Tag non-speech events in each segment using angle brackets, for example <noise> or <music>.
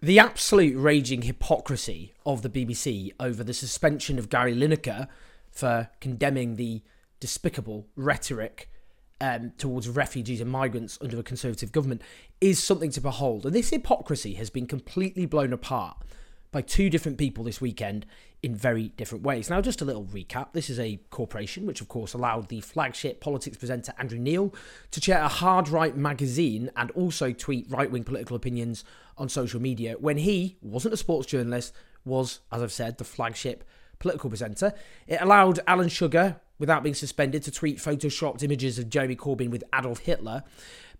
The absolute raging hypocrisy of the BBC over the suspension of Gary Lineker for condemning the despicable rhetoric um, towards refugees and migrants under a Conservative government is something to behold. And this hypocrisy has been completely blown apart by two different people this weekend in very different ways. Now, just a little recap. This is a corporation which, of course, allowed the flagship politics presenter Andrew Neil to chair a hard right magazine and also tweet right wing political opinions on social media when he wasn't a sports journalist, was, as I've said, the flagship political presenter. It allowed Alan Sugar, without being suspended, to tweet photoshopped images of Jeremy Corbyn with Adolf Hitler,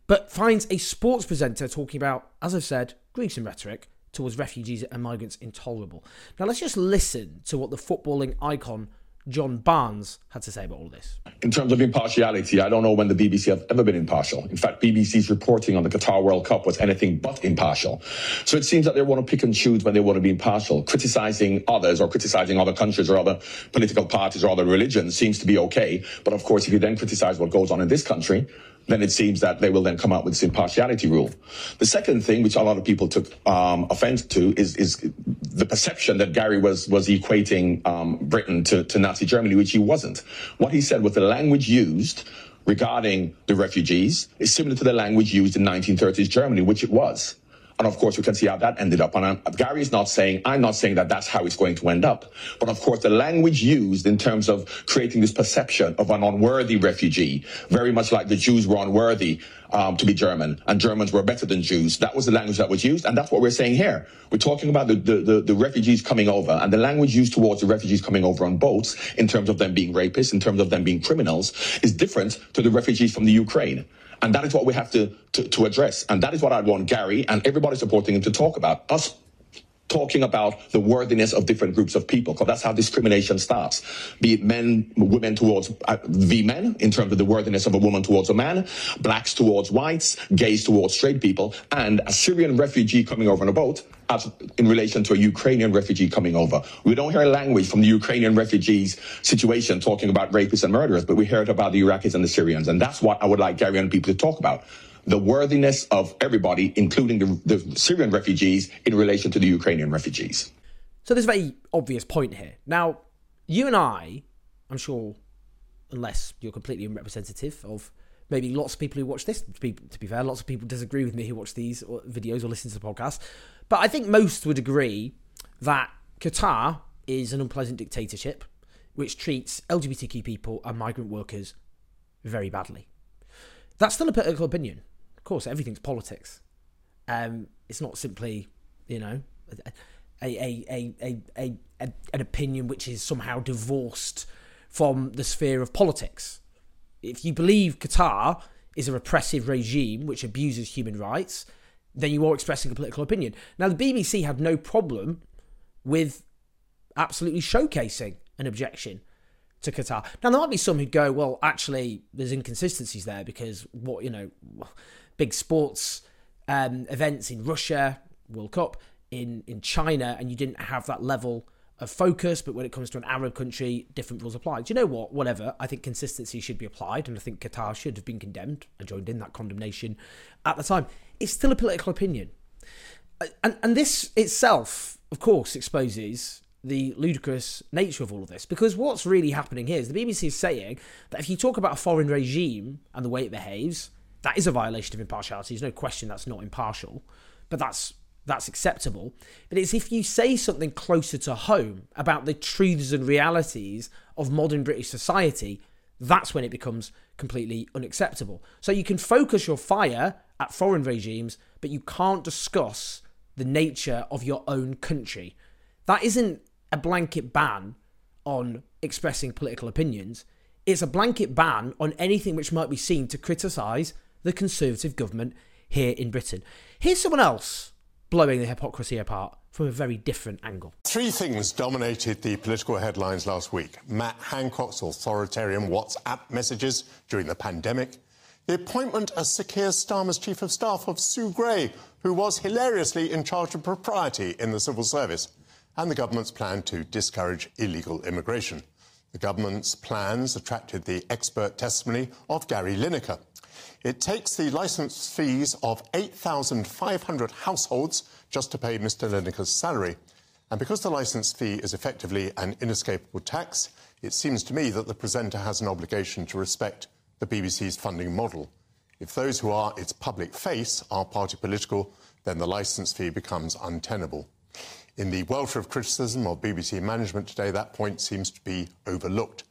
but finds a sports presenter talking about, as I've said, and rhetoric towards refugees and migrants intolerable. Now, let's just listen to what the footballing icon John Barnes had to say about all this. In terms of impartiality, I don't know when the BBC have ever been impartial. In fact, BBC's reporting on the Qatar World Cup was anything but impartial. So it seems that they want to pick and choose when they want to be impartial. Criticizing others or criticizing other countries or other political parties or other religions seems to be okay. But of course, if you then criticize what goes on in this country, then it seems that they will then come out with this impartiality rule. The second thing, which a lot of people took um, offense to, is, is the perception that Gary was was equating um, Britain to, to Nazi Germany, which he wasn't. What he said was the language used regarding the refugees is similar to the language used in 1930s Germany, which it was. And of course, we can see how that ended up. And Gary is not saying, I'm not saying that that's how it's going to end up. But of course, the language used in terms of creating this perception of an unworthy refugee, very much like the Jews were unworthy um, to be German and Germans were better than Jews. That was the language that was used. And that's what we're saying here. We're talking about the, the, the, the refugees coming over and the language used towards the refugees coming over on boats in terms of them being rapists, in terms of them being criminals, is different to the refugees from the Ukraine. And that is what we have to, to, to address. And that is what I want Gary and everybody supporting him to talk about. Us talking about the worthiness of different groups of people, because that's how discrimination starts. Be it men, women towards uh, the men, in terms of the worthiness of a woman towards a man, blacks towards whites, gays towards straight people, and a Syrian refugee coming over on a boat as in relation to a Ukrainian refugee coming over. We don't hear language from the Ukrainian refugees situation talking about rapists and murderers, but we hear it about the Iraqis and the Syrians. And that's what I would like Gary and people to talk about. The worthiness of everybody, including the, the Syrian refugees, in relation to the Ukrainian refugees. So there's a very obvious point here. Now, you and I, I'm sure, unless you're completely unrepresentative of maybe lots of people who watch this, to be, to be fair, lots of people disagree with me who watch these videos or listen to the podcast. But I think most would agree that Qatar is an unpleasant dictatorship which treats LGBTQ people and migrant workers very badly. That's still a political opinion. Course, everything's politics. Um, it's not simply, you know, a, a, a, a, a, a, an opinion which is somehow divorced from the sphere of politics. If you believe Qatar is a repressive regime which abuses human rights, then you are expressing a political opinion. Now, the BBC had no problem with absolutely showcasing an objection to Qatar. Now, there might be some who'd go, well, actually, there's inconsistencies there because what, you know, big sports um, events in Russia, World Cup, in, in China, and you didn't have that level of focus, but when it comes to an Arab country, different rules apply. Do you know what? Whatever. I think consistency should be applied, and I think Qatar should have been condemned I joined in that condemnation at the time. It's still a political opinion. And, and this itself, of course, exposes the ludicrous nature of all of this. Because what's really happening here is the BBC is saying that if you talk about a foreign regime and the way it behaves, that is a violation of impartiality. There's no question that's not impartial, but that's that's acceptable. But it's if you say something closer to home about the truths and realities of modern British society, that's when it becomes completely unacceptable. So you can focus your fire at foreign regimes, but you can't discuss the nature of your own country. That isn't a blanket ban on expressing political opinions. It's a blanket ban on anything which might be seen to criticise the Conservative government here in Britain. Here's someone else blowing the hypocrisy apart from a very different angle. Three things dominated the political headlines last week Matt Hancock's authoritarian WhatsApp messages during the pandemic, the appointment as Sir Starmer's Chief of Staff of Sue Gray, who was hilariously in charge of propriety in the civil service, and the government's plan to discourage illegal immigration. The government's plans attracted the expert testimony of Gary Lineker. It takes the licence fees of 8,500 households just to pay Mr. Lineker's salary. And because the licence fee is effectively an inescapable tax, it seems to me that the presenter has an obligation to respect the BBC's funding model. If those who are its public face are party political, then the licence fee becomes untenable. In the welter of criticism of BBC management today, that point seems to be overlooked.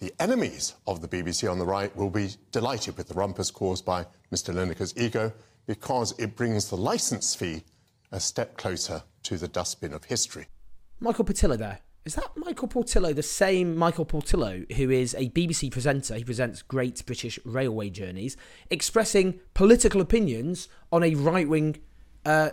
The enemies of the BBC on the right will be delighted with the rumpus caused by Mr. Lineker's ego because it brings the licence fee a step closer to the dustbin of history. Michael Portillo there. Is that Michael Portillo, the same Michael Portillo who is a BBC presenter? He presents Great British Railway Journeys, expressing political opinions on a right wing uh.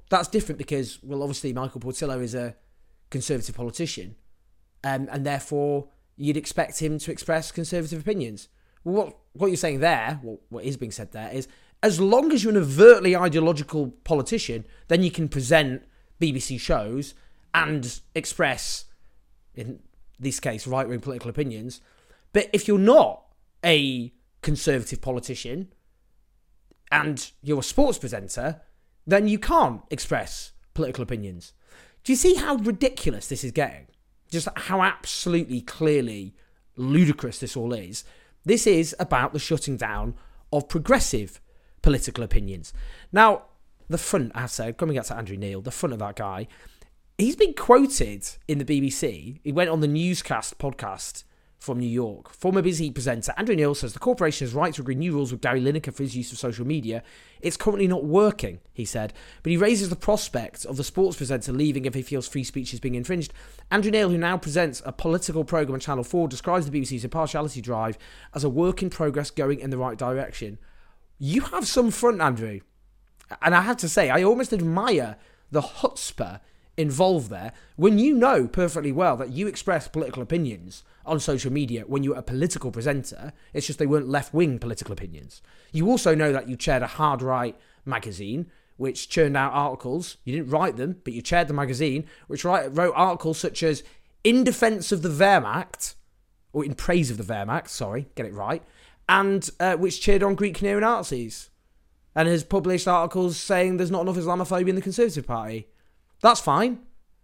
that's different because, well, obviously Michael Portillo is a conservative politician, um, and therefore you'd expect him to express conservative opinions. Well, what what you're saying there, what is being said there, is as long as you're an overtly ideological politician, then you can present BBC shows and express, in this case, right wing political opinions. But if you're not a conservative politician and you're a sports presenter, then you can't express political opinions. Do you see how ridiculous this is getting? Just how absolutely clearly ludicrous this all is. This is about the shutting down of progressive political opinions. Now, the front, I said, coming back to Andrew Neil, the front of that guy, he's been quoted in the BBC. He went on the newscast podcast from New York. Former BBC presenter Andrew Neil says the corporation has right to agree new rules with Gary Lineker for his use of social media. It's currently not working, he said, but he raises the prospect of the sports presenter leaving if he feels free speech is being infringed. Andrew Neil, who now presents a political programme on Channel 4, describes the BBC's impartiality drive as a work in progress going in the right direction. You have some front, Andrew. And I have to say, I almost admire the chutzpah involved there when you know perfectly well that you express political opinions on social media when you were a political presenter. It's just they weren't left wing political opinions. You also know that you chaired a hard right magazine which churned out articles. You didn't write them, but you chaired the magazine, which wrote articles such as In Defense of the Wehrmacht, or In Praise of the Wehrmacht, sorry, get it right, and uh, which cheered on Greek neo Nazis, and has published articles saying there's not enough Islamophobia in the Conservative Party. That's fine,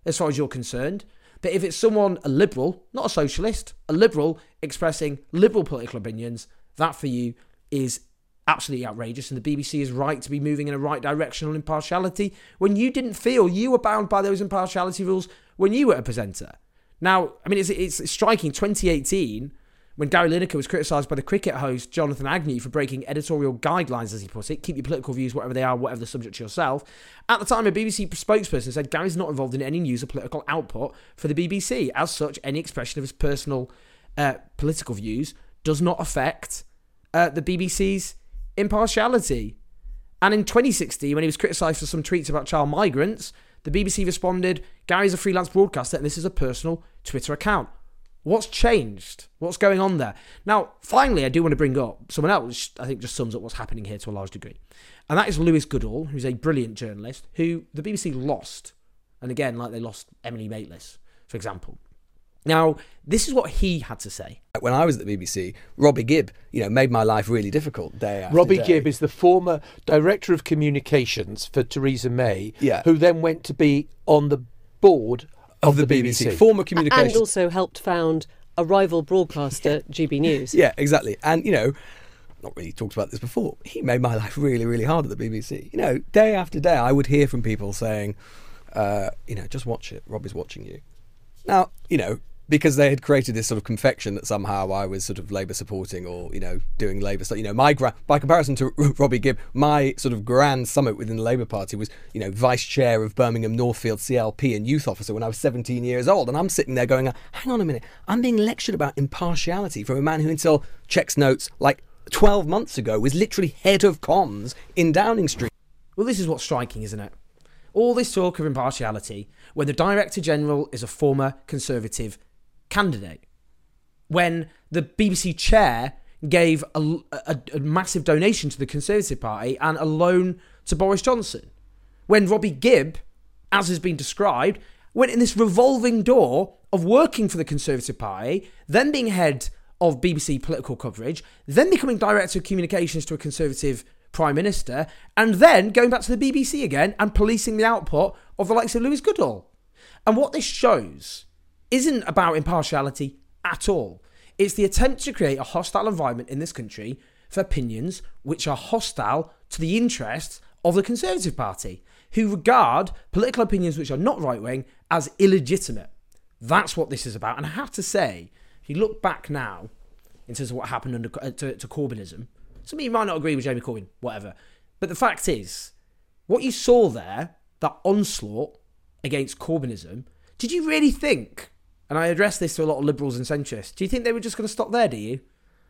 as far as you're concerned. But if it's someone, a liberal, not a socialist, a liberal expressing liberal political opinions, that for you is absolutely outrageous. And the BBC is right to be moving in a right direction on impartiality when you didn't feel you were bound by those impartiality rules when you were a presenter. Now, I mean, it's, it's striking 2018 when Gary Lineker was criticised by the cricket host Jonathan Agnew for breaking editorial guidelines, as he put it. Keep your political views, whatever they are, whatever the subject to yourself. At the time, a BBC spokesperson said Gary's not involved in any news or political output for the BBC. As such, any expression of his personal uh, political views does not affect uh, the BBC's impartiality. And in 2016, when he was criticised for some tweets about child migrants, the BBC responded, Gary's a freelance broadcaster and this is a personal Twitter account. What's changed? What's going on there? Now, finally, I do want to bring up someone else, I think just sums up what's happening here to a large degree. And that is Lewis Goodall, who's a brilliant journalist who the BBC lost. And again, like they lost Emily Maitlis, for example. Now, this is what he had to say. When I was at the BBC, Robbie Gibb, you know, made my life really difficult day after Robbie day. Gibb is the former director of communications for Theresa May, Yeah. who then went to be on the board of, of the, BBC, former communications. And also helped found a rival broadcaster, GB News. Yeah, exactly. And you know, not really talked about this before. He made my life really, really hard at the BBC. You know, day after day, I would hear from people saying, uh, you know, just watch it. Robbie's watching you. Now, you know, because they had created this sort of confection that somehow I was sort of Labour supporting or you know doing Labour stuff. You know, my gra- by comparison to <laughs> Robbie Gibb, my sort of grand summit within the Labour Party was you know vice chair of Birmingham Northfield CLP and youth officer when I was 17 years old, and I'm sitting there going, hang on a minute, I'm being lectured about impartiality from a man who until checks notes like 12 months ago was literally head of comms in Downing Street. Well, this is what's striking, isn't it? All this talk of impartiality when the Director General is a former Conservative candidate. When the BBC chair gave a, a, a, massive donation to the Conservative Party and a loan to Boris Johnson. When Robbie Gibb, as has been described, went in this revolving door of working for the Conservative Party, then being head of BBC political coverage, then becoming director of communications to a Conservative Prime Minister, and then going back to the BBC again and policing the output of the likes of Lewis Goodall. And what this shows isn't about impartiality at all. It's the attempt to create a hostile environment in this country for opinions which are hostile to the interests of the Conservative Party, who regard political opinions which are not right wing as illegitimate. That's what this is about. And I have to say, if you look back now in terms of what happened under uh, to, to Corbynism, some of you might not agree with Jeremy Corbyn, whatever. But the fact is, what you saw there, that onslaught against Corbynism, did you really think and I address this to a lot of liberals and centrists. Do you think they were just going to stop there, do you?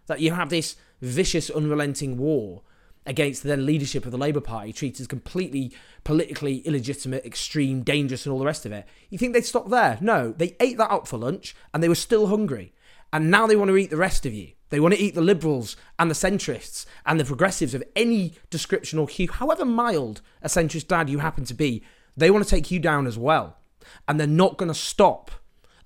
That you have this vicious, unrelenting war against the then leadership of the Labour Party, treated as completely politically illegitimate, extreme, dangerous, and all the rest of it. You think they'd stop there? No, they ate that up for lunch and they were still hungry. And now they want to eat the rest of you. They want to eat the liberals and the centrists and the progressives of any description or hue, however mild a centrist dad you happen to be. They want to take you down as well. And they're not going to stop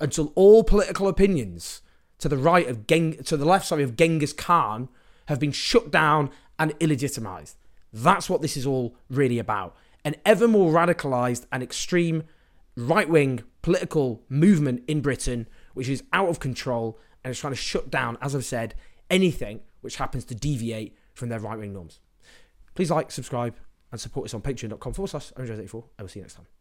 until all political opinions to the right of Geng- to the left, sorry, of Genghis Khan have been shut down and illegitimized. That's what this is all really about. An ever more radicalized and extreme right wing political movement in Britain, which is out of control and is trying to shut down, as I've said, anything which happens to deviate from their right wing norms. Please like, subscribe, and support us on patreon.com forward slash 84 I will see you next time.